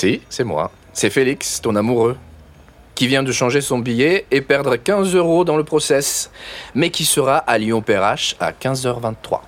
Si, c'est moi. C'est Félix, ton amoureux, qui vient de changer son billet et perdre 15 euros dans le process, mais qui sera à Lyon-Perrache à 15h23.